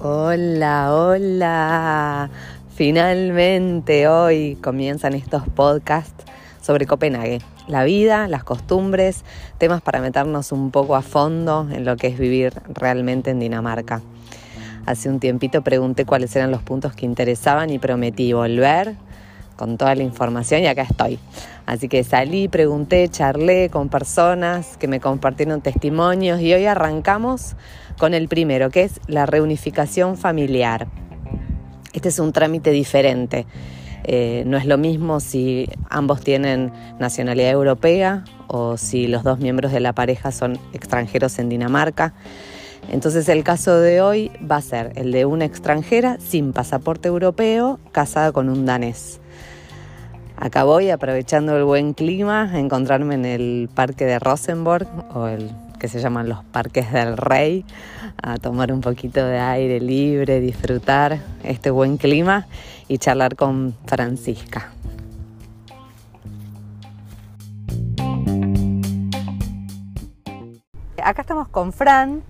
Hola, hola. Finalmente hoy comienzan estos podcasts sobre Copenhague, la vida, las costumbres, temas para meternos un poco a fondo en lo que es vivir realmente en Dinamarca. Hace un tiempito pregunté cuáles eran los puntos que interesaban y prometí volver con toda la información y acá estoy. Así que salí, pregunté, charlé con personas que me compartieron testimonios y hoy arrancamos con el primero, que es la reunificación familiar. Este es un trámite diferente. Eh, no es lo mismo si ambos tienen nacionalidad europea o si los dos miembros de la pareja son extranjeros en Dinamarca. Entonces el caso de hoy va a ser el de una extranjera sin pasaporte europeo casada con un danés. Acá voy aprovechando el buen clima a encontrarme en el parque de Rosenborg o el que se llaman los parques del rey, a tomar un poquito de aire libre, disfrutar este buen clima y charlar con Francisca. Acá estamos con Fran,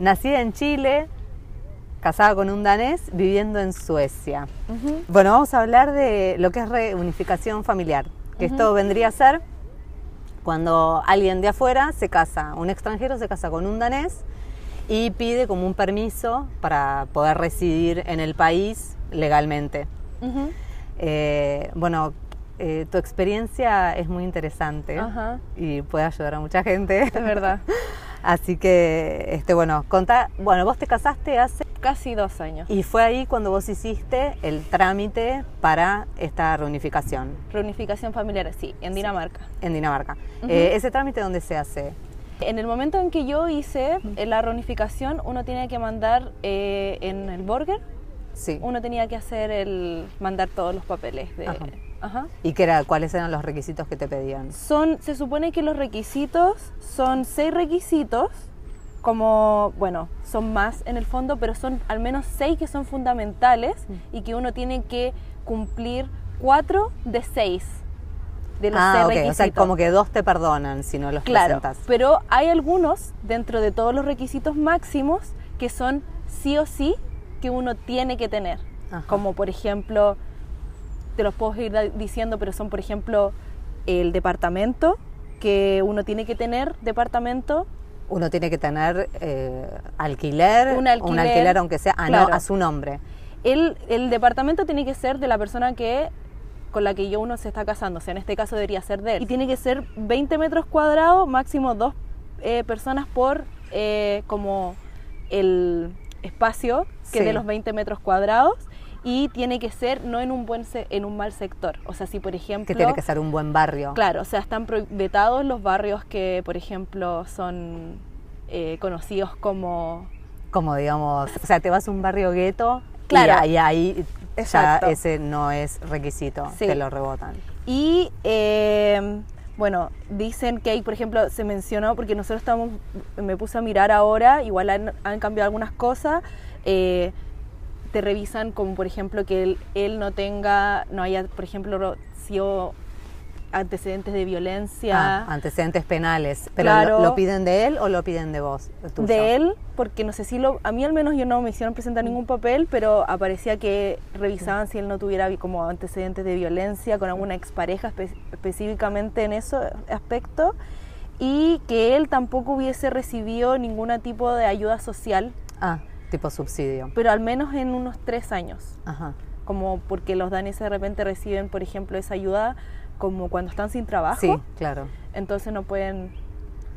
nacida en Chile, casada con un danés, viviendo en Suecia. Bueno, vamos a hablar de lo que es reunificación familiar, que esto vendría a ser cuando alguien de afuera se casa, un extranjero se casa con un danés y pide como un permiso para poder residir en el país legalmente. Eh, bueno, eh, tu experiencia es muy interesante y puede ayudar a mucha gente. Es verdad. Así que, este, bueno, contá, bueno, vos te casaste hace casi dos años. Y fue ahí cuando vos hiciste el trámite para esta reunificación. Reunificación familiar, sí, en Dinamarca. En Dinamarca. Eh, ¿Ese trámite dónde se hace? En el momento en que yo hice la reunificación, uno tiene que mandar eh, en el burger, sí. uno tenía que hacer el mandar todos los papeles de, ¿Y qué era, cuáles eran los requisitos que te pedían? Son, se supone que los requisitos son seis requisitos, como, bueno, son más en el fondo, pero son al menos seis que son fundamentales mm. y que uno tiene que cumplir cuatro de seis de los ah, seis requisitos. O sea, como que dos te perdonan si no los claro, presentas. Pero hay algunos dentro de todos los requisitos máximos que son sí o sí que uno tiene que tener. Como por ejemplo te los puedo ir diciendo, pero son, por ejemplo, el departamento, que uno tiene que tener departamento. Uno tiene que tener eh, alquiler, un alquiler, aunque sea a, su nombre. El, el departamento tiene que ser de la persona que con la que yo uno se está casando, o sea, en este caso debería ser de él. Y tiene que ser 20 metros cuadrados, máximo dos eh, personas por eh, como el espacio que de los 20 metros cuadrados y tiene que ser no en un buen en un mal sector. O sea, si por ejemplo que tiene que ser un buen barrio. Claro, o sea, están vetados los barrios que, por ejemplo, son eh, conocidos como como digamos, o sea, te vas a un barrio gueto claro. y ahí ya ese no es requisito, te lo rebotan. Y eh, bueno, dicen que hay, por ejemplo, se mencionó, porque nosotros estamos, me puse a mirar ahora, igual han, han cambiado algunas cosas, eh, te revisan como por ejemplo que él, no tenga, no haya, por ejemplo, sido antecedentes de violencia. Ah, antecedentes penales. ¿Pero lo, piden de él o lo piden de vos? De él, porque no sé si lo... A mí al menos yo no me hicieron presentar ningún papel, pero aparecía que revisaban si él no tuviera como antecedentes de violencia con alguna expareja específicamente en ese aspecto y que él tampoco hubiese recibido ningún tipo de ayuda social. Ah Tipo subsidio. Pero al menos en unos tres años. Ajá. Como porque los daneses de repente reciben, por ejemplo, esa ayuda como cuando están sin trabajo. Sí, claro. Entonces no pueden,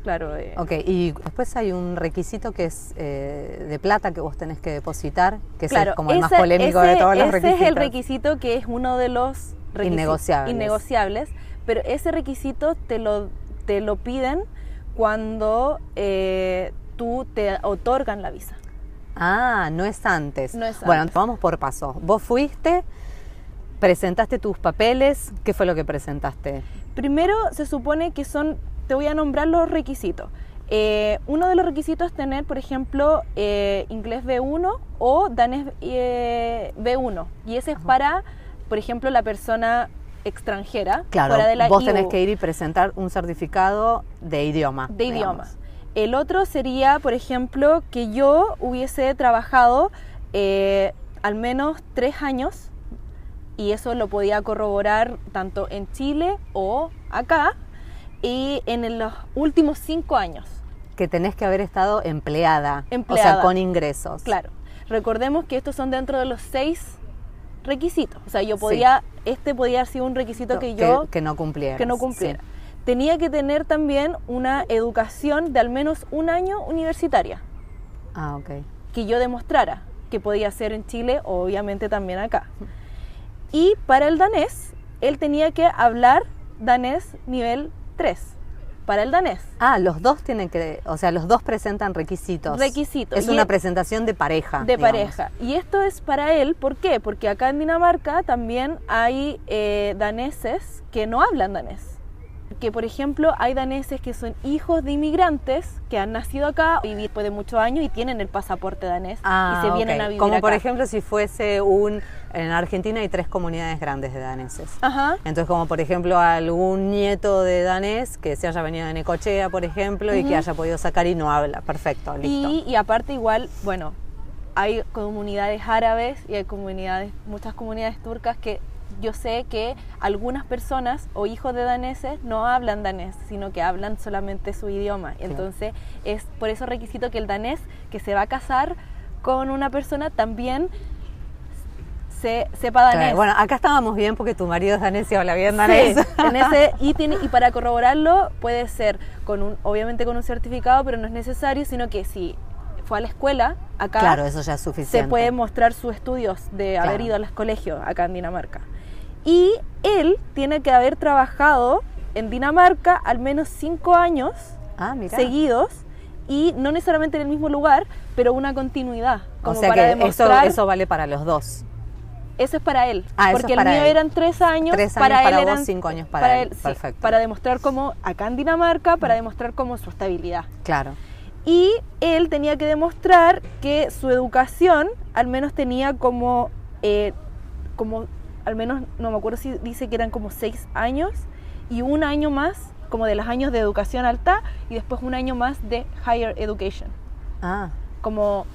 claro. Eh, ok, y después hay un requisito que es eh, de plata que vos tenés que depositar, que es como el más polémico de todos los requisitos. Ese es el requisito que es uno de los innegociables. innegociables. Pero ese requisito te lo, te lo piden cuando eh, tú te otorgan la visa. Ah, no es antes. Bueno, vamos por paso. Vos fuiste, presentaste tus papeles, ¿qué fue lo que presentaste? Primero se supone que son, te voy a nombrar los requisitos. Eh, uno de los requisitos es tener, por ejemplo, eh, inglés B1 o danés eh, B1. Y ese es para, por ejemplo, la persona extranjera, Claro, fuera de la vos tenés que ir y presentar un certificado de idioma. de digamos. idioma. El otro sería, por ejemplo, que yo hubiese trabajado eh, al menos tres años y eso lo podía corroborar tanto en Chile o acá y en los últimos cinco años. Que tenés que haber estado empleada, o Empleada. sea, con ingresos. Claro. Recordemos que estos son dentro de los seis requisitos. O sea, yo Sí. podía, este podía haber sido un requisito que yo que no cumpliera. que no cumpliera. Tenía que tener también una educación de al menos un año universitaria, Ah, ok. que yo demostrara que podía hacer en Chile, obviamente también acá. Y para el danés, él tenía que hablar danés nivel 3. Para el danés. Ah, los dos tienen que, o sea, los dos presentan requisitos. Requisitos. Es Y una es- presentación de pareja. de digamos. pareja. Y esto es para él, ¿por qué? Porque acá en Dinamarca también hay eh, daneses que no hablan danés. Que por ejemplo hay daneses que son hijos de inmigrantes que han nacido acá, vivir después de muchos años y tienen el pasaporte danés Ah, y se vienen a vivir Como por ejemplo si fuese un... En Argentina hay tres comunidades grandes de daneses. Ajá. Entonces, como por ejemplo algún nieto de danés que se haya venido de Necochea, por ejemplo, y que haya podido sacar y no habla. Perfecto, listo. Y, y aparte igual, bueno, hay comunidades árabes y hay comunidades, muchas comunidades turcas que yo sé que algunas personas o hijos de daneses no hablan danés, sino que hablan solamente su idioma. Entonces es por eso requisito que el danés que se va a casar con una persona también se, sepa danés. Claro, Bueno, acá estábamos bien porque tu marido es danés y habla bien Sí, danés. en ese, y, tiene, y para corroborarlo puede ser con un, obviamente con un certificado, pero no es necesario, sino que si fue a la escuela acá claro, eso ya es suficiente. se puede mostrar sus estudios de haber Claro. ido al colegio acá en Dinamarca. Y él tiene que haber trabajado en Dinamarca al menos cinco años Ah, seguidos y no necesariamente en el mismo lugar, pero una continuidad. O Como sea para que eso, demostrar, eso vale para los dos. eso es para él. Ah, porque el mío él. eran tres años, Tres años para, para él vos, eran cinco años para él. sí, Perfecto. para demostrar cómo acá en Dinamarca, para demostrar cómo su estabilidad. Claro. Y él tenía que demostrar que su educación al menos tenía como, eh, como al menos, no me acuerdo si dice que eran como seis años y un año más como de los años de educación alta y después un año más de higher education. Ah, Como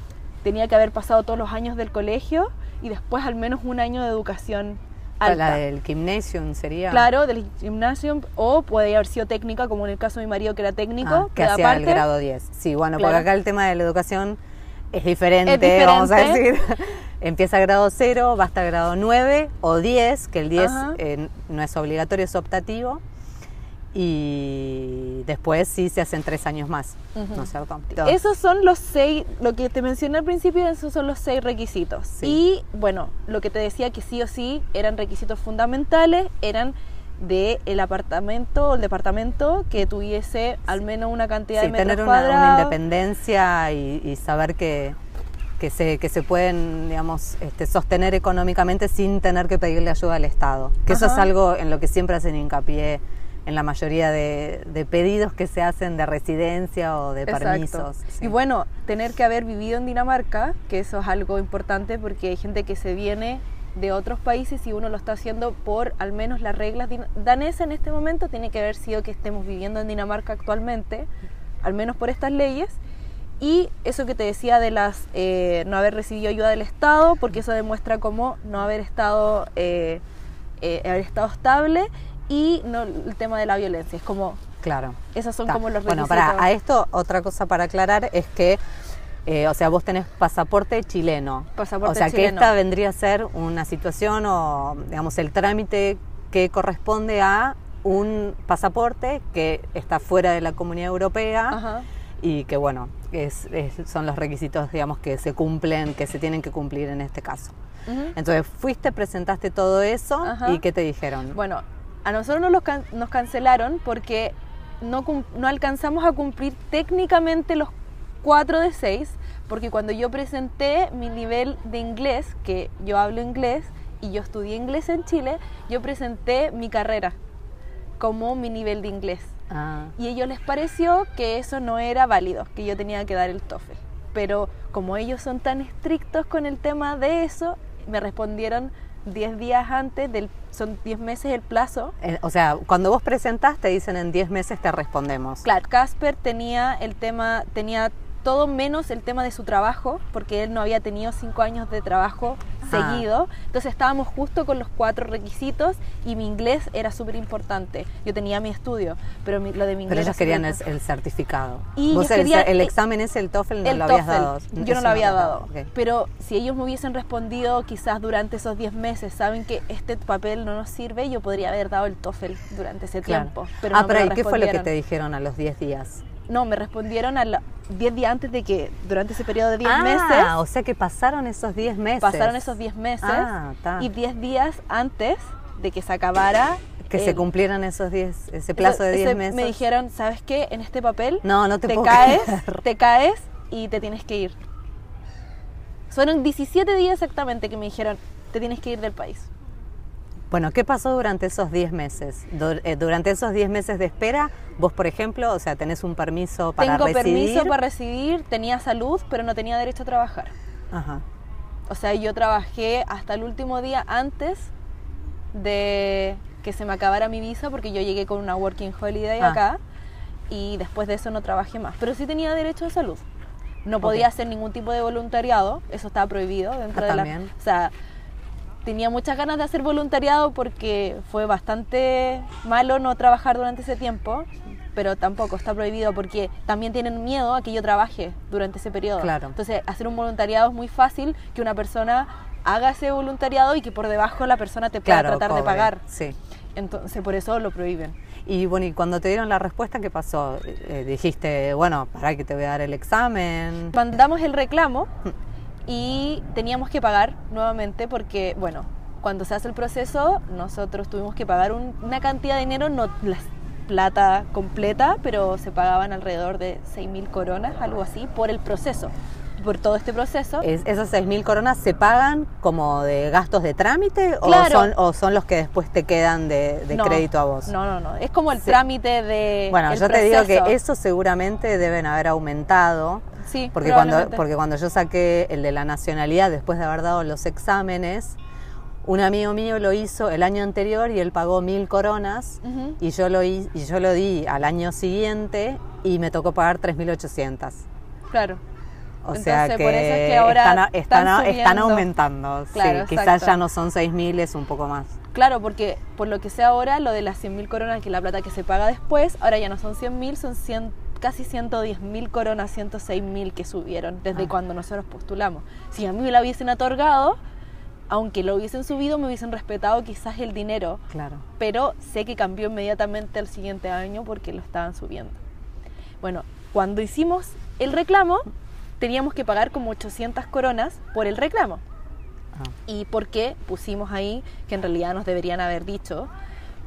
tenía que haber pasado todos los años del colegio y después al menos un año de educación alta. la del gymnasium sería. Claro, del gimnasio o puede haber sido técnica, como en el caso de mi marido que era técnico, Ah, que hacía el parte. grado 10. Sí, bueno, Claro. porque acá el tema de la educación es diferente, Es diferente. vamos a decir. Empieza grado 0, va hasta grado 9 o 10, que el 10 Ajá. eh, no es obligatorio, es optativo. Y después sí se hacen tres años más. ¿no es cierto? Esos son los seis, lo que te mencioné al principio, esos son los seis requisitos. Sí. Y bueno, lo que te decía que sí o sí eran requisitos fundamentales, eran de el apartamento o el departamento que tuviese al menos una cantidad Sí, de metros tener una, una independencia y, y saber que, que, se, que se pueden, digamos, este, sostener económicamente sin tener que pedirle ayuda al Estado. Que eso es algo en lo que siempre hacen hincapié en la mayoría de, de pedidos que se hacen de residencia o de Exacto. permisos. sí. Y bueno, tener que haber vivido en Dinamarca, que eso es algo importante porque hay gente que se viene de otros países y uno lo está haciendo por al menos las reglas danesas en este momento, tiene que haber sido que estemos viviendo en Dinamarca actualmente, al menos por estas leyes. Y eso que te decía de las eh, no haber recibido ayuda del Estado, porque eso demuestra como no haber estado, eh, eh, haber estado estable y no el tema de la violencia. Es como, Claro. esos son como los Bueno, requisitos. para a esto otra cosa para aclarar es que, eh, o sea, vos tenés pasaporte chileno. Pasaporte o sea, chileno. que esta vendría a ser una situación o, digamos, el trámite que corresponde a un pasaporte que está fuera de la comunidad europea Ajá. y que, bueno, es- es- son los requisitos, digamos, que se cumplen, que se tienen que cumplir en este caso. Entonces, fuiste, presentaste todo eso Ajá. y ¿qué te dijeron? Bueno, a nosotros nos, los can- nos cancelaron porque no, no alcanzamos a cumplir técnicamente los 4 de 6, porque cuando yo presenté mi nivel de inglés, que yo hablo inglés y yo estudié inglés en Chile, yo presenté mi carrera como mi nivel de inglés. Ah, Y a ellos les pareció que eso no era válido, que yo tenía que dar el TOEFL. Pero como ellos son tan estrictos con el tema de eso, me respondieron 10 días antes, del, son 10 meses el plazo. Eh, o sea, cuando vos presentás te dicen en 10 meses te respondemos. Claro, Casper tenía el tema, tenía todo menos el tema de su trabajo, porque él no había tenido cinco años de trabajo Ah. seguido. Entonces estábamos justo con los cuatro requisitos y mi inglés era súper importante. Yo tenía mi estudio, pero mi- lo de mi inglés Pero ellos querían el, certificado. Y vos el, examen ese, el TOEFL, no el lo habías TOEFL. dado. Yo no lo había dado. Pero si ellos me hubiesen respondido quizás durante esos 10 meses, saben que este papel no nos sirve, yo podría haber dado el TOEFL durante ese Claro. tiempo. Pero ah, no pero ¿y qué fue lo que te dijeron a los 10 días? No, me respondieron a la- 10 días antes de que, durante ese periodo de 10 ah, meses, o sea que pasaron esos 10 meses. pasaron esos 10 meses Ah, ta. y 10 días antes de que se acabara. Que se el- cumplieran esos 10, ese plazo de 10 ese- meses. Me dijeron, ¿sabes qué? En este papel no, no te, te caes, creer. te caes y te tienes que ir. Fueron 17 días exactamente que me dijeron, te tienes que ir del país. Bueno, ¿qué pasó durante esos 10 meses? Eh, durante esos 10 meses de espera, vos, por ejemplo, o sea, tenés un permiso para Tengo residir. permiso para residir, tenía salud, pero no tenía derecho a trabajar. Ajá. O sea, yo trabajé hasta el último día antes de que se me acabara mi visa, porque yo llegué con una working holiday Ah. acá y después de eso no trabajé más. Pero sí tenía derecho a salud. No podía hacer ningún tipo de voluntariado, eso estaba prohibido dentro Ah, de la. también. O sea, tenía muchas ganas de hacer voluntariado porque fue bastante malo no trabajar durante ese tiempo, pero tampoco está prohibido porque también tienen miedo a que yo trabaje durante ese periodo. Claro. Entonces, hacer un voluntariado es muy fácil que una persona haga ese voluntariado y que por debajo la persona te pueda Claro, tratar de pagar. Sí. Entonces, por eso lo prohíben. Y bueno, y cuando te dieron la respuesta, ¿qué pasó? Eh, dijiste, bueno, para que te voy a dar el examen. Mandamos el reclamo y teníamos que pagar nuevamente porque, bueno, cuando se hace el proceso, nosotros tuvimos que pagar un- una cantidad de dinero, no la plata completa, pero se pagaban alrededor de 6.000 coronas, algo así, por el proceso, por todo este proceso. Es- ¿Esas 6.000 coronas se pagan como de gastos de trámite o, son, o son los que después te quedan de, de No, crédito a vos? No, no, no. Es como el Sí. trámite de. Bueno, el yo te digo que eso seguramente deben haber aumentado. Sí, Porque cuando, porque cuando yo saqué el de la nacionalidad después de haber dado los exámenes, un amigo mío lo hizo el año anterior y él pagó mil coronas y yo lo y yo lo di al año siguiente y me tocó pagar 3.800. Claro. O Entonces, sea que, por eso es que ahora están, aumentando. Claro, sí, quizás ya no son 6.000, es un poco más. Claro, porque por lo que sé ahora, lo de las 100.000 coronas, que es la plata que se paga después, ahora ya no son 100.000, son 100, casi 110.000 coronas, 106.000 que subieron desde Ah. cuando nosotros postulamos. Si a mí me la hubiesen otorgado, aunque lo hubiesen subido, me hubiesen respetado quizás el dinero, Claro. pero sé que cambió inmediatamente al siguiente año porque lo estaban subiendo. Bueno, cuando hicimos el reclamo, teníamos que pagar como 800 coronas por el reclamo. Ah. ¿Y por qué pusimos ahí que en realidad nos deberían haber dicho?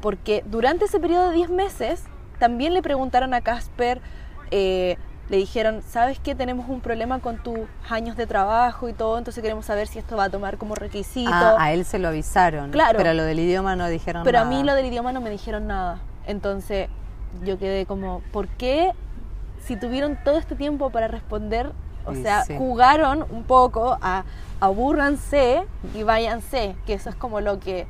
Porque durante ese periodo de 10 meses también le preguntaron a Casper, eh, le dijeron, ¿sabes qué? Tenemos un problema con tus años de trabajo y todo, entonces queremos saber si esto va a tomar como requisito. Ah, a él se lo avisaron. Claro. Pero lo del idioma no dijeron Pero a nada. mí lo del idioma no me dijeron nada. Entonces yo quedé como, ¿por qué si tuvieron todo este tiempo para responder? O sea, sí. jugaron un poco a abúrranse y váyanse, que eso es como lo que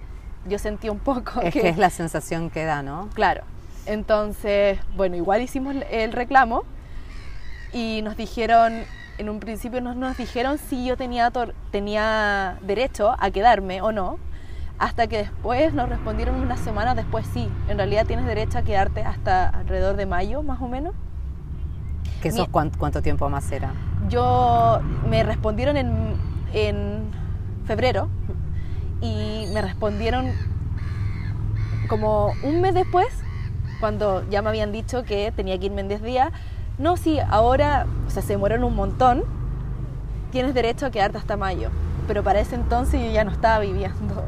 yo sentí un poco. Es que es la sensación que da, ¿no? Claro. Entonces, bueno, igual hicimos el reclamo y nos dijeron, en un principio nos, nos dijeron si yo tenía, tor- tenía derecho a quedarme o no, hasta que después nos respondieron unas semanas después, sí, en realidad tienes derecho a quedarte hasta alrededor de mayo, más o menos. Que eso Mi- cuánto, cuánto tiempo más era. Yo me respondieron en, en febrero y me respondieron como un mes después, cuando ya me habían dicho que tenía que irme en 10 días. No, sí, ahora, o sea, se demoraron un montón, tienes derecho a quedarte hasta mayo. Pero para ese entonces yo ya no estaba viviendo.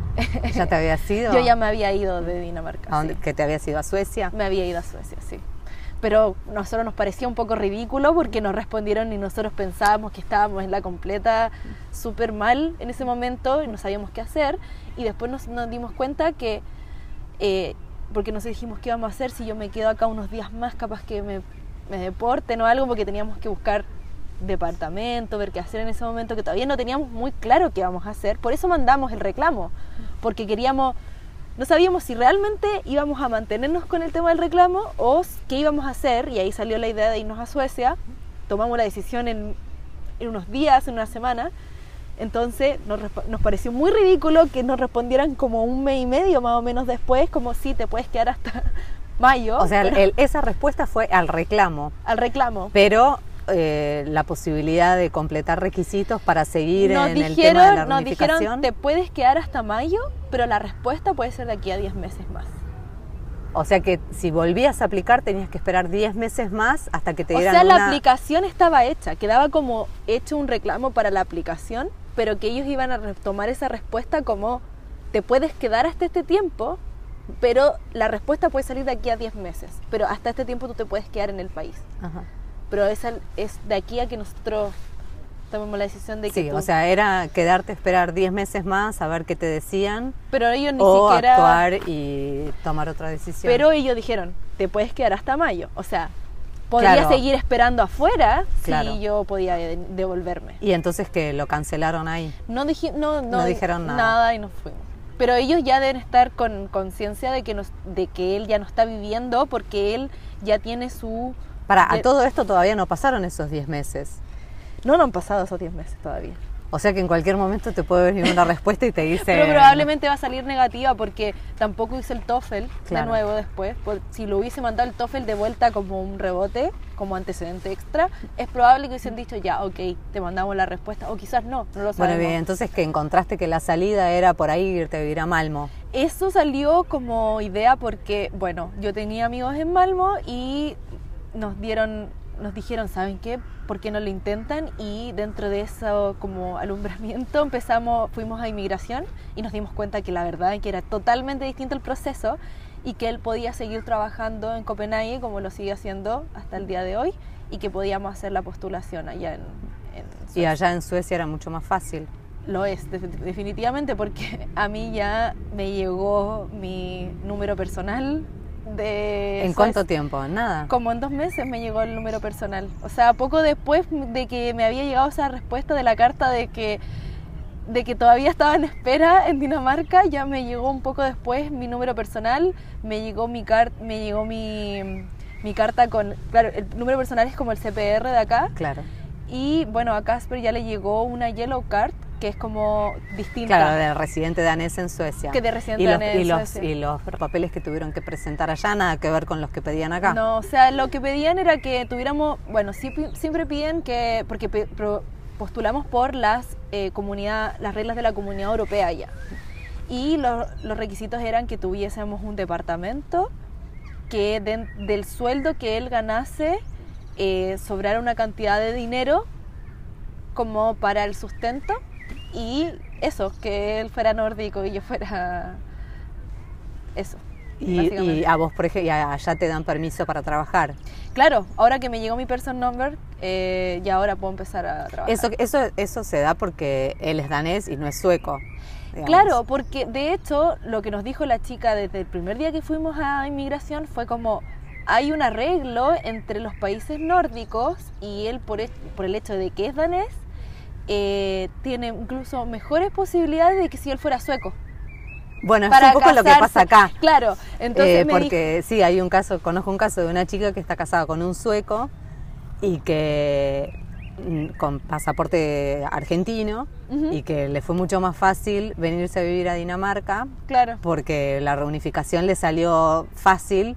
¿Ya te habías ido? yo ya me había ido de Dinamarca. ¿A dónde- sí. ¿Que te habías ido a Suecia? Me había ido a Suecia, sí. Pero nosotros nos parecía un poco ridículo porque nos respondieron y nosotros pensábamos que estábamos en la completa súper mal en ese momento y no sabíamos qué hacer. Y después nos, dimos cuenta que, eh, porque nos dijimos qué íbamos a hacer si yo me quedo acá unos días más, capaz que me, me deporten o algo, porque teníamos que buscar departamento, ver qué hacer en ese momento, que todavía no teníamos muy claro qué íbamos a hacer. Por eso mandamos el reclamo, porque queríamos, no sabíamos si realmente íbamos a mantenernos con el tema del reclamo o qué íbamos a hacer, y ahí salió la idea de irnos a Suecia, tomamos la decisión en, en unos días, en una semana, entonces nos, nos, pareció muy ridículo que nos respondieran como un mes y medio más o menos después, como si te puedes quedar hasta mayo. O sea, el, esa respuesta fue al reclamo. Al reclamo. Pero eh, la posibilidad de completar requisitos para seguir en el tema de la Nos dijeron, te puedes quedar hasta mayo, pero la respuesta puede ser de aquí a 10 meses más. O sea que si volvías a aplicar tenías que esperar 10 meses más hasta que te dieran O sea, la aplicación estaba hecha, quedaba como hecho un reclamo para la aplicación, pero que ellos iban a retomar esa respuesta como te puedes quedar hasta este tiempo, pero la respuesta puede salir de aquí a 10 meses, pero hasta este tiempo tú te puedes quedar en el país. Pero esa es de aquí a que nosotros tomamos la decisión de que sí, o sea, era quedarte esperar 10 meses más a ver qué te decían. Pero ellos ni o siquiera actuar y tomar otra decisión. Pero ellos dijeron, te puedes quedar hasta mayo, o sea, podría seguir esperando afuera si yo podía devolverme. Y entonces que lo cancelaron ahí. No, no, no, dijeron nada. nada y nos fuimos. Pero ellos ya deben estar con conciencia de que nos, de que él ya no está viviendo porque él ya tiene su para, a todo esto todavía no pasaron esos 10 meses. No, no han pasado esos 10 meses todavía. O sea que en cualquier momento te puede venir una respuesta y te dice... Pero probablemente va a salir negativa porque tampoco hice el TOEFL de nuevo después. si lo hubiese mandado el TOEFL de vuelta como un rebote, como antecedente extra, es probable que hubiesen dicho ya, ok, te mandamos la respuesta. O quizás no, no lo sabemos. Bueno, bien, entonces que encontraste que la salida era por ahí irte a vivir a Malmo. Eso salió como idea porque, bueno, yo tenía amigos en Malmo y nos dieron, nos dijeron, ¿saben qué? ¿Por qué no lo intentan? Y dentro de eso como alumbramiento empezamos, fuimos a inmigración y nos dimos cuenta que la verdad es que era totalmente distinto el proceso y que él podía seguir trabajando en Copenhague como lo sigue haciendo hasta el día de hoy y que podíamos hacer la postulación allá en, en Suecia. Y allá en Suecia era mucho más fácil. Lo es, definitivamente, porque a mí ya me llegó mi número personal, ¿En cuánto tiempo? Nada. Como en dos meses me llegó el número personal. O sea, poco después de que me había llegado esa respuesta de la carta de que de que todavía estaba en espera en Dinamarca, ya me llegó un poco después mi número personal, me llegó mi car me llegó mi, mi carta con, claro, el número personal es como el CPR de acá. Claro. Y bueno, a Casper ya le llegó una yellow card que es como distinta. Claro, de residente danés en Suecia. Que de residente y danés los, en y Suecia. Los, y los papeles que tuvieron que presentar allá, nada que ver con los que pedían acá. No, o sea, lo que pedían era que tuviéramos, bueno, siempre piden que, porque postulamos por las, eh, comunidad, las reglas de la comunidad europea ya. Y los requisitos eran que tuviésemos un departamento, que del sueldo que él ganase eh, sobrara una cantidad de dinero como para el sustento y eso, que él fuera nórdico y yo fuera eso. Y, a vos, por ejemplo, allá te dan permiso para trabajar. Claro, ahora que me llegó mi person number, eh, ya ahora puedo empezar a trabajar. Eso, eso, eso se da porque él es danés y no es sueco. Claro, porque de hecho lo que nos dijo la chica desde el primer día que fuimos a inmigración fue como hay un arreglo entre los países nórdicos y él por, por el hecho de que es danés eh, tiene incluso mejores posibilidades de que si él fuera sueco. Bueno, es un poco lo que pasa acá. Claro, entonces eh, porque sí, hay un caso, conozco un caso de una chica que está casada con un sueco y que mm, con pasaporte argentino y que le fue mucho más fácil venirse a vivir a Dinamarca. Claro. Porque la reunificación le salió fácil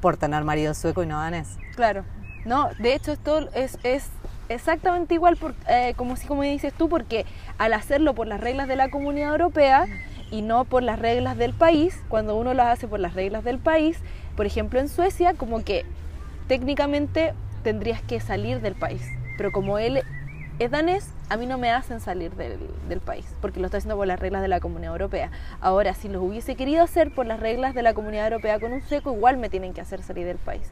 por tener marido sueco y no danés. Claro. No, de hecho esto es, es exactamente igual por, eh, como, como dices tú, porque al hacerlo por las reglas de la Comunidad Europea y no por las reglas del país, cuando uno lo hace por las reglas del país, por ejemplo en Suecia, como que técnicamente tendrías que salir del país, pero como él es danés, a mí no me hacen salir del, país, porque lo estoy haciendo por las reglas de la Comunidad Europea. Ahora, si lo hubiese querido hacer por las reglas de la Comunidad Europea con un seco, igual me tienen que hacer salir del país.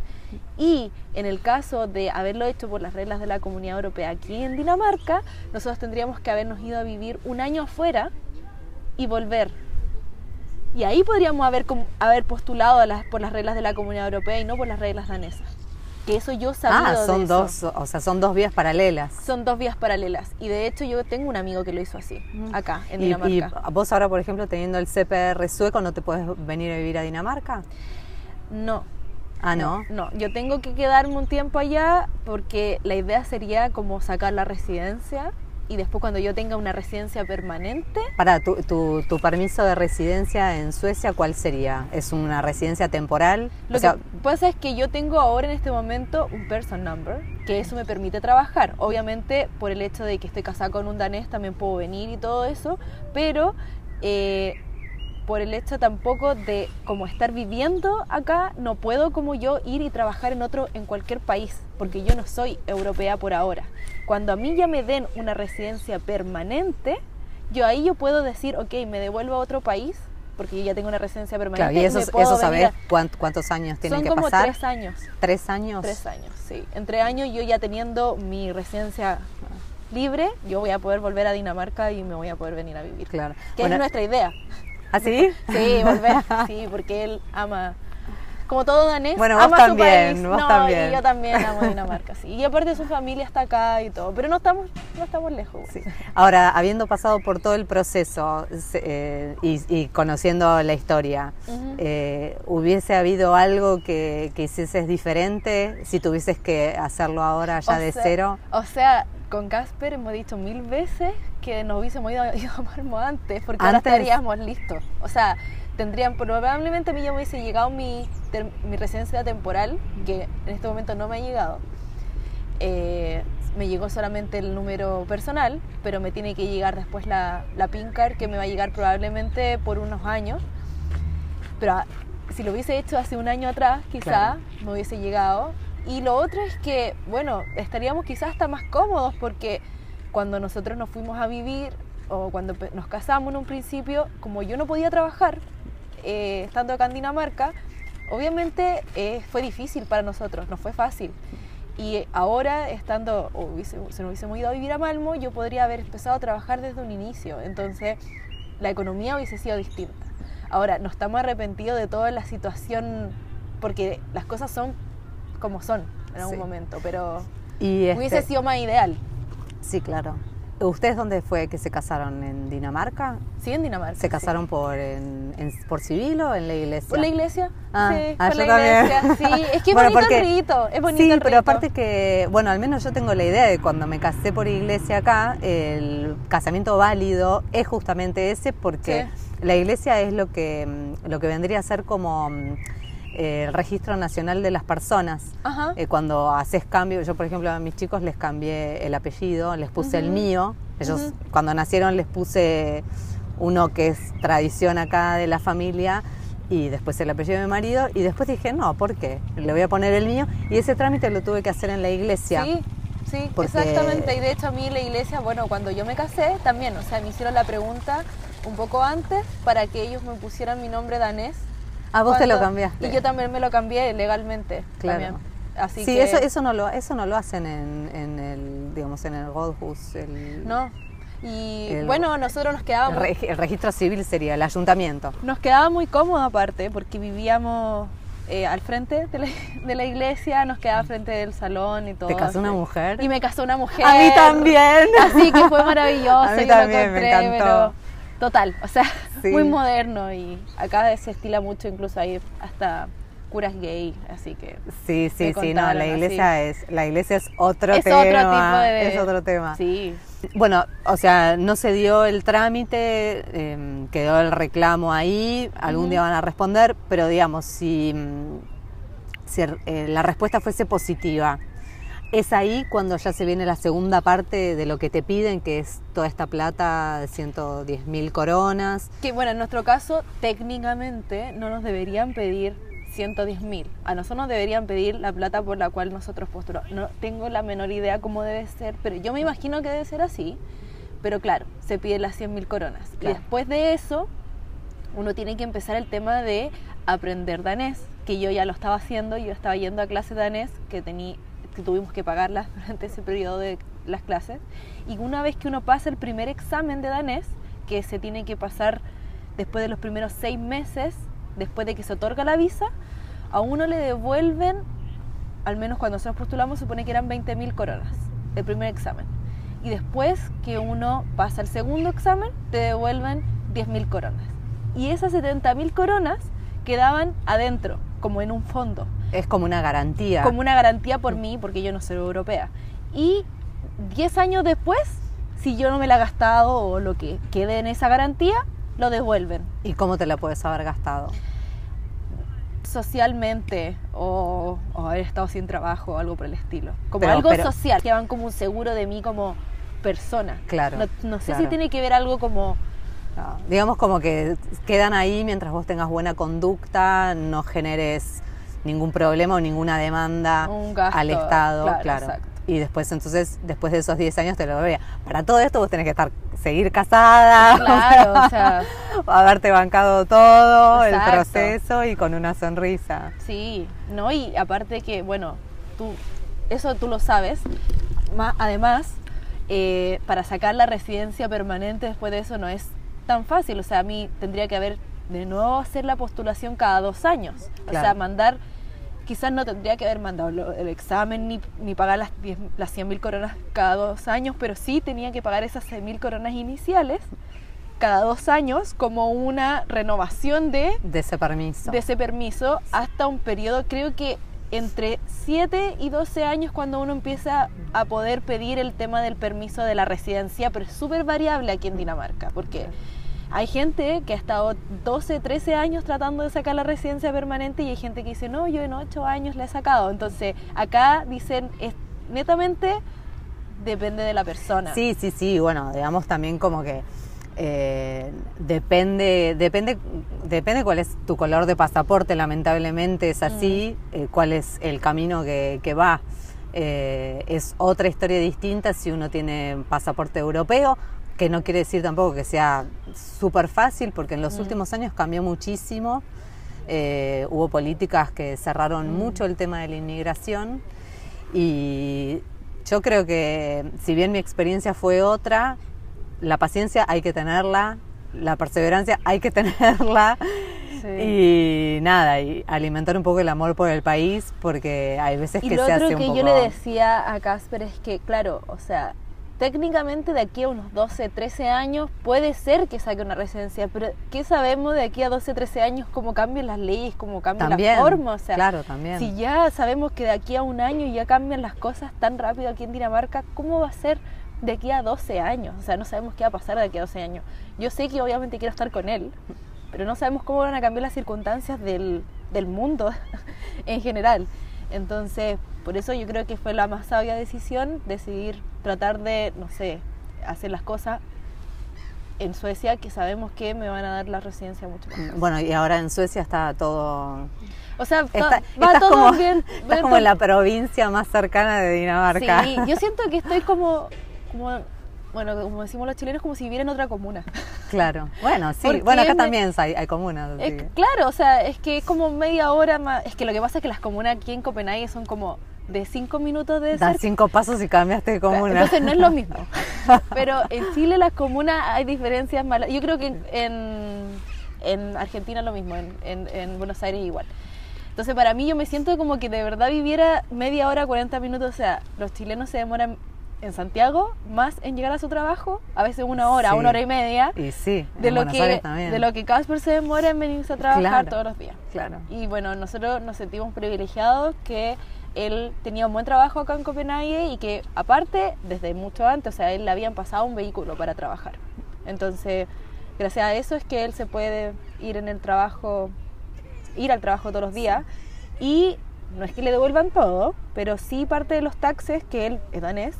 Y en el caso de haberlo hecho por las reglas de la Comunidad Europea aquí en Dinamarca, nosotros tendríamos que habernos ido a vivir un año afuera y volver. Y ahí podríamos haber, haber postulado por las reglas de la Comunidad Europea y no por las reglas danesas. Que eso yo sabía. Ah, son de eso. dos, o sea, son dos vías paralelas. Son dos vías paralelas. Y de hecho yo tengo un amigo que lo hizo así, acá, en Y, y Dinamarca. vos ahora, por ejemplo, teniendo el CPR sueco, ¿no te puedes venir a vivir a Dinamarca? No, Ah, ¿no? No, yo tengo que quedarme un tiempo allá porque la idea sería como sacar la residencia y después cuando yo tenga una residencia permanente, Para tu, tu, tu permiso de residencia en Suecia, ¿cuál sería? ¿Es una residencia temporal? lo o sea, que pasa es que yo tengo ahora en este momento un person number, que eso me permite trabajar. Obviamente por el hecho de que estoy casada con un danés también puedo venir y todo eso, pero eh, por el hecho tampoco de como estar viviendo acá, no puedo como yo ir y trabajar en otro, en cualquier país, porque yo no soy europea por ahora. Cuando a mí ya me den una residencia permanente, yo ahí yo puedo decir, ok, me devuelvo a otro país, porque yo ya tengo una residencia permanente. claro, y eso, eso cuánt- cuántos años tienen Son que como pasar. tres años. ¿Tres años? Tres años, sí. Entre años yo ya teniendo mi residencia libre, yo voy a poder volver a Dinamarca y me voy a poder venir a vivir. Claro. Que Bueno, es nuestra idea. ¿Ah, sí? Volver. Sí, porque él ama. Como todo danés, Bueno, vos ama su también, país. vos no, también. Y yo también amo Dinamarca, sí. Y aparte su familia está acá y todo. Pero no estamos, no estamos lejos. Sí. Ahora, habiendo pasado por todo el proceso eh, y, y conociendo la historia, eh, ¿hubiese habido algo que, que hicieses diferente si tuvieses que hacerlo ahora ya O de sea- cero? O sea, con Casper hemos dicho mil veces que nos hubiésemos ido, ido a Marmo antes, porque ahora estaríamos listos. O sea, tendrían, probablemente a mí ya me hubiese llegado mi, ter- mi residencia temporal, que en este momento no me ha llegado. Eh, me llegó solamente el número personal, pero me tiene que llegar después la, la PIN card, que me va a llegar probablemente por unos años. Pero ah, si lo hubiese hecho hace un año atrás, quizá Claro. me hubiese llegado. Y lo otro es que, bueno, estaríamos quizás hasta más cómodos porque cuando nosotros nos fuimos a vivir o cuando nos casamos en un principio, como yo no podía trabajar eh, estando acá en Dinamarca, obviamente eh, fue difícil para nosotros, no fue fácil. Y ahora, estando, o hubiese, se nos hubiésemos ido a vivir a Malmo, yo podría haber empezado a trabajar desde un inicio. Entonces, la economía hubiese sido distinta. Ahora, no estamos arrepentidos de toda la situación, porque las cosas son como son en algún Sí. momento, pero Y este- hubiese sido más ideal. Sí, claro. ¿Ustedes dónde fue que se casaron? ¿En Dinamarca? Sí, en Dinamarca. ¿Se sí. casaron por, en- en- por civil o en la iglesia? ¿Por la iglesia? Ah, sí, ah, por yo la iglesia. Sí, es que es Bueno, bonito porque- el rito, es bonito sí, el pero aparte que, bueno, al menos yo tengo la idea de cuando me casé por iglesia acá, el casamiento válido es justamente ese porque la iglesia es lo que, mm, lo que vendría a ser como mm, eh, el registro nacional de las personas. Ajá. Eh, cuando haces cambio, yo por ejemplo a mis chicos les cambié el apellido, les puse el mío. Ellos cuando nacieron les puse uno que es tradición acá de la familia y después el apellido de mi marido y después dije, no, ¿por qué? Le voy a poner el mío y ese trámite lo tuve que hacer en la iglesia. Sí, sí, Porque- exactamente. Y de hecho a mí la iglesia, bueno, cuando yo me casé también, o sea, me hicieron la pregunta un poco antes para que ellos me pusieran mi nombre danés. Ah, vos te lo cambiaste. Y yo también me lo cambié legalmente. Claro. También. Así sí, que, eso, eso no lo, eso no lo hacen en, en el, digamos, en el Godhus, el, No. Y El- bueno, nosotros nos quedábamos, el registro civil sería el ayuntamiento. nos quedaba muy cómodo aparte, porque vivíamos eh, al frente de la, de la iglesia, nos quedaba frente del salón y todo. ¿Te casó una mujer? Y me casó una mujer. A mí también. Así que fue maravilloso. A mí y lo también, me encontré, encantó. pero total, o sea, Sí. muy moderno y acá se estila mucho, incluso hay hasta curas gay, así que Sí, sí, sí, no, la así. iglesia es, la iglesia es otro es tema. otro tipo de... Es otro tema. Sí, Bueno, o sea, no se dio el trámite, eh, quedó el reclamo ahí, algún día van a responder, pero digamos, si, mm, si eh, la respuesta fuese positiva, es ahí cuando ya se viene la segunda parte de lo que te piden, que es toda esta plata de 110 mil coronas. que bueno, en nuestro caso técnicamente no nos deberían pedir 110 mil, a nosotros nos deberían pedir la plata por la cual nosotros postulamos. No tengo la menor idea cómo debe ser, pero yo me imagino que debe ser así, pero claro, se pide las 100 mil coronas. Claro. Y después de eso, uno tiene que empezar el tema de aprender danés, que yo ya lo estaba haciendo, yo estaba yendo a clases de danés, que, tení, que tuvimos que pagarlas durante ese periodo de las clases, y una vez que uno pasa el primer examen de danés, que se tiene que pasar después de los primeros seis meses, después de que se otorga la visa, a uno le devuelven al menos cuando nosotros postulamos, supone que eran 20.000 coronas el primer examen. Y después que uno pasa el segundo examen, te devuelven 10.000 coronas. Y esas 70.000 coronas quedaban adentro, como en un fondo. Es como una garantía. Como una garantía por mí, porque yo no soy europea. Y 10 años después, si yo no me la he gastado o lo que quede en esa garantía, lo devuelven. ¿Y cómo te la puedes haber gastado? socialmente o, o, haber estado sin trabajo o algo por el estilo. Como Pero- algo pero- social, que van como un seguro de mí como persona. Claro, No, no sé claro. si tiene que ver algo como... No, digamos como que quedan ahí mientras vos tengas buena conducta, no generes ningún problema o ninguna demanda gasto, al Estado, claro, claro. exacto. Y después entonces, después de esos 10 años te lo devolvería. Para todo esto vos tenés que estar, seguir casada, Claro, o sea, haberte bancado todo el proceso y con una sonrisa. sí, ¿no? Y aparte que, bueno, tú, eso tú lo sabes. Además, eh, para sacar la residencia permanente después de eso no es tan fácil. O sea, a mí tendría que haber de nuevo hacer la postulación cada dos años. O sea, mandar, quizás no tendría que haber mandado el examen ni, ni pagar las, 10 las 100 mil coronas cada dos años, pero sí tenía que pagar esas 100 mil coronas iniciales cada dos años como una renovación de De ese permiso. de ese permiso hasta un periodo, creo que entre 7 y 12 años cuando uno empieza a poder pedir el tema del permiso de la residencia, pero es súper variable aquí en Dinamarca, porque hay gente que ha estado 12, 13 años tratando de sacar la residencia permanente y hay gente que dice, no, yo en 8 años la he sacado. Entonces, acá dicen, es, netamente depende de la persona. Sí, sí, sí, bueno, digamos también como que eh, depende, depende, depende cuál es tu color de pasaporte, lamentablemente es así, eh, cuál es el camino que, que va. Eh, es otra historia distinta si uno tiene pasaporte europeo, que no quiere decir tampoco que sea súper fácil, porque en los últimos años cambió muchísimo. Eh, hubo políticas que cerraron mucho el tema de la inmigración y yo creo que si bien mi experiencia fue otra, la paciencia hay que tenerla, la perseverancia hay que tenerla Sí. y nada, y alimentar un poco el amor por el país porque hay veces Y que lo se otro hace un que poco... yo le decía a Casper es que, claro, o sea, técnicamente de aquí a unos 12, 13 años puede ser que saque una residencia, pero ¿qué sabemos de aquí a 12, 13 años cómo cambian las leyes, cómo cambia También, la forma? O sea, claro, también. si ya sabemos que de aquí a un año ya cambian las cosas tan rápido aquí en Dinamarca, ¿cómo va a ser de aquí a 12 años? O sea, no sabemos qué va a pasar de aquí a 12 años. Yo sé que obviamente quiero estar con él, pero no sabemos cómo van a cambiar las circunstancias del, del mundo en general. Entonces, por eso yo creo que fue la más sabia decisión decidir tratar de, no sé, hacer las cosas en Suecia, que sabemos que me van a dar la residencia mucho más. fácil. Bueno, y ahora en Suecia está todo... O sea, va- Está- va estás todo como, bien. estás bien como en la provincia más cercana de Dinamarca. Sí, yo siento que estoy como, como, bueno, como decimos los chilenos, como si viviera en otra comuna. Claro. Bueno, sí. Porque Bueno, acá me- también hay, hay comunas. Es claro, o sea, es que es como media hora más. Es que lo que pasa es que las comunas aquí en Copenhague son como de cinco minutos de Das cinco pasos y cambiaste de comuna. Entonces no es lo mismo. Pero en Chile las comunas hay diferencias malas. Yo creo que en, en, en Argentina lo mismo, en, en, en Buenos Aires igual. Entonces para mí yo me siento como que de verdad viviera media hora, 40 minutos. O sea, los chilenos se demoran en Santiago más en llegar a su trabajo, a veces una hora, Sí. una hora y media, Y sí, de lo, que, de lo que Casper se demora en venirse a trabajar Claro. todos los días. Claro. Y bueno, nosotros nos sentimos privilegiados que él tenía un buen trabajo acá en Copenhague y que aparte, desde mucho antes, o sea, él le habían pasado un vehículo para trabajar. Entonces, gracias a eso es que él se puede ir en el trabajo, ir al trabajo todos los días y no es que le devuelvan todo, pero sí parte de los taxes que él es danés,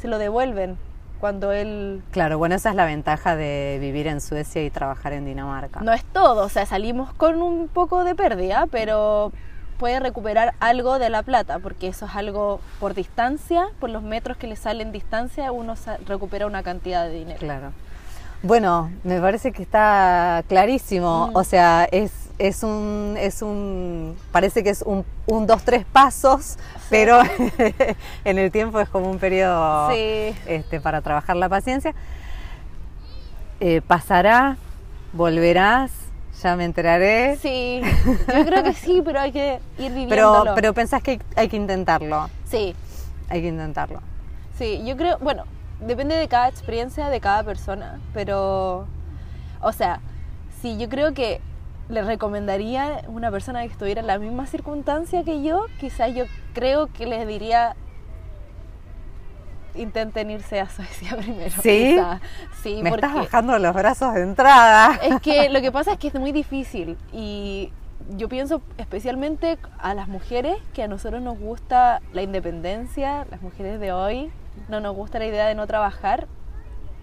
se lo devuelven cuando él Claro, bueno, esa es la ventaja de vivir en Suecia y trabajar en Dinamarca. No es todo, o sea, salimos con un poco de pérdida, pero puede recuperar algo de la plata, porque eso es algo por distancia, por los metros que le salen distancia, uno recupera una cantidad de dinero. Claro. Bueno, me parece que está clarísimo. Mm. O sea, es, es un, es un, parece que es un, un dos, tres pasos, pero en el tiempo es como un periodo Sí. este, para trabajar la paciencia. Eh, pasará, volverás, Ya me enteraré. Sí, yo creo que sí, pero hay que ir Pero, viviéndolo. pero pensás que hay que intentarlo. Sí, Hay que intentarlo. sí, yo creo, bueno, depende de cada experiencia, de cada persona, pero, o sea, sí, yo creo que le recomendaría a una persona que estuviera en la misma circunstancia que yo, quizás yo creo que les diría intenten irse a Suecia primero. ¿Sí? quizá. Sí, Me porque estás bajando los brazos de entrada. es que lo que pasa es que es muy difícil y yo pienso especialmente a las mujeres que a nosotros nos gusta la independencia, las mujeres de hoy no nos gusta la idea de no trabajar.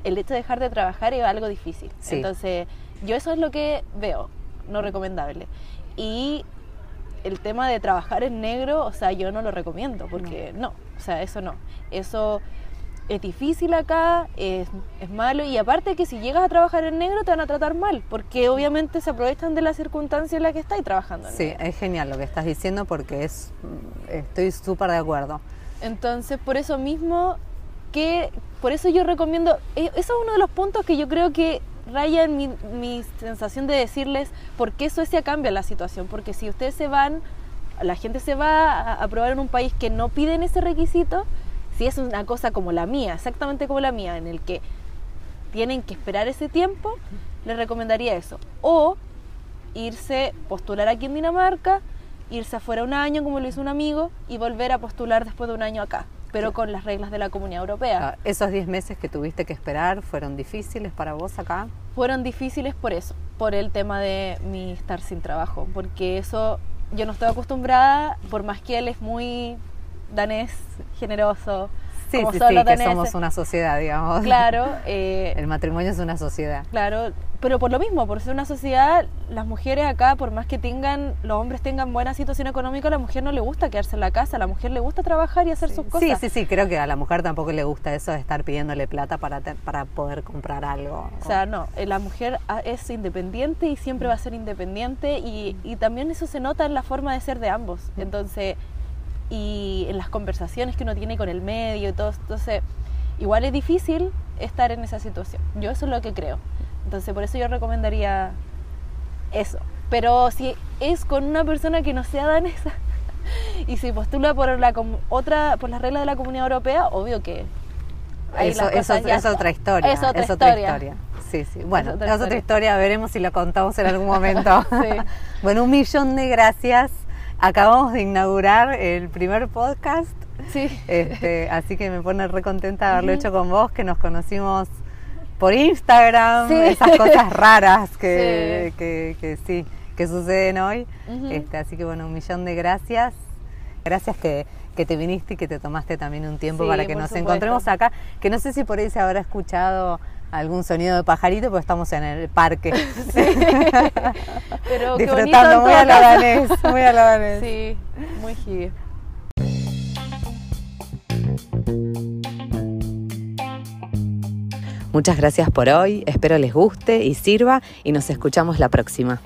El hecho de dejar de trabajar es algo difícil. Sí. Entonces, yo eso es lo que veo, no recomendable. Y el tema de trabajar en negro, o sea, yo no lo recomiendo, porque no, o sea, eso no. Eso es difícil acá, es, es malo, y aparte que si llegas a trabajar en negro te van a tratar mal, porque obviamente se aprovechan de la circunstancia en la que estás trabajando en Sí, negro. es genial lo que estás diciendo porque es estoy súper de acuerdo. Entonces, por eso mismo, que por eso yo recomiendo, eh, eso es uno de los puntos que yo creo que raya en mi, mi sensación de decirles por qué Suecia cambia la situación, porque si ustedes se van, la gente se va a, a probar en un país que no piden ese requisito, si es una cosa como la mía, exactamente como la mía, en el que tienen que esperar ese tiempo, les recomendaría eso. O irse, postular aquí en Dinamarca, irse afuera un año, como lo hizo un amigo, y volver a postular después de un año acá, pero con las reglas de la Comunidad Europea. Ah, Esos 10 meses que tuviste que esperar fueron difíciles para vos acá. Fueron difíciles por eso, por el tema de mi estar sin trabajo, porque eso yo no estoy acostumbrada, por más que él es muy danés, generoso, Sí, como sí, son sí, que somos una sociedad, digamos. Claro, eh, El matrimonio es una sociedad. Claro, pero por lo mismo, por ser una sociedad, las mujeres acá, por más que tengan, los hombres tengan buena situación económica, a la mujer no le gusta quedarse en la casa, a la mujer le gusta trabajar y hacer sus Sí, cosas. sí, sí, creo que a la mujer tampoco le gusta eso de estar pidiéndole plata para, te- para poder comprar algo. O sea, no, eh, la mujer ah, es independiente y siempre va a ser independiente y, y también eso se nota en la forma de ser de ambos. Entonces, y en las conversaciones que uno tiene con el medio y todo. Entonces, igual es difícil estar en esa situación. Yo eso es lo que creo. Entonces, por eso yo recomendaría eso. Pero si es con una persona que no sea danesa y se postula por la com- otra por las reglas de la Comunidad Europea, obvio que ahí eso, es otra historia. Es otra historia. Sí, sí. Bueno, Es es otra otra, historia. historia. veremos si lo contamos en algún momento. Sí. Bueno, un millón de gracias. Acabamos de inaugurar el primer podcast, Sí. este, así que me pone re contenta de haberlo hecho con vos, que nos conocimos por Instagram, Sí. esas cosas raras que Sí. que, que sí, que suceden hoy. Este, así que bueno, un millón de gracias. Gracias que, que te viniste y que te tomaste también un tiempo Sí, para que nos supuesto. encontremos acá, que no sé si por ahí se habrá escuchado algún sonido de pajarito, porque estamos en el parque. Pero Disfrutando muy a la caso. danés, muy a la danés. Sí, muy hippie. Muchas gracias por hoy, espero les guste y sirva y nos escuchamos la próxima.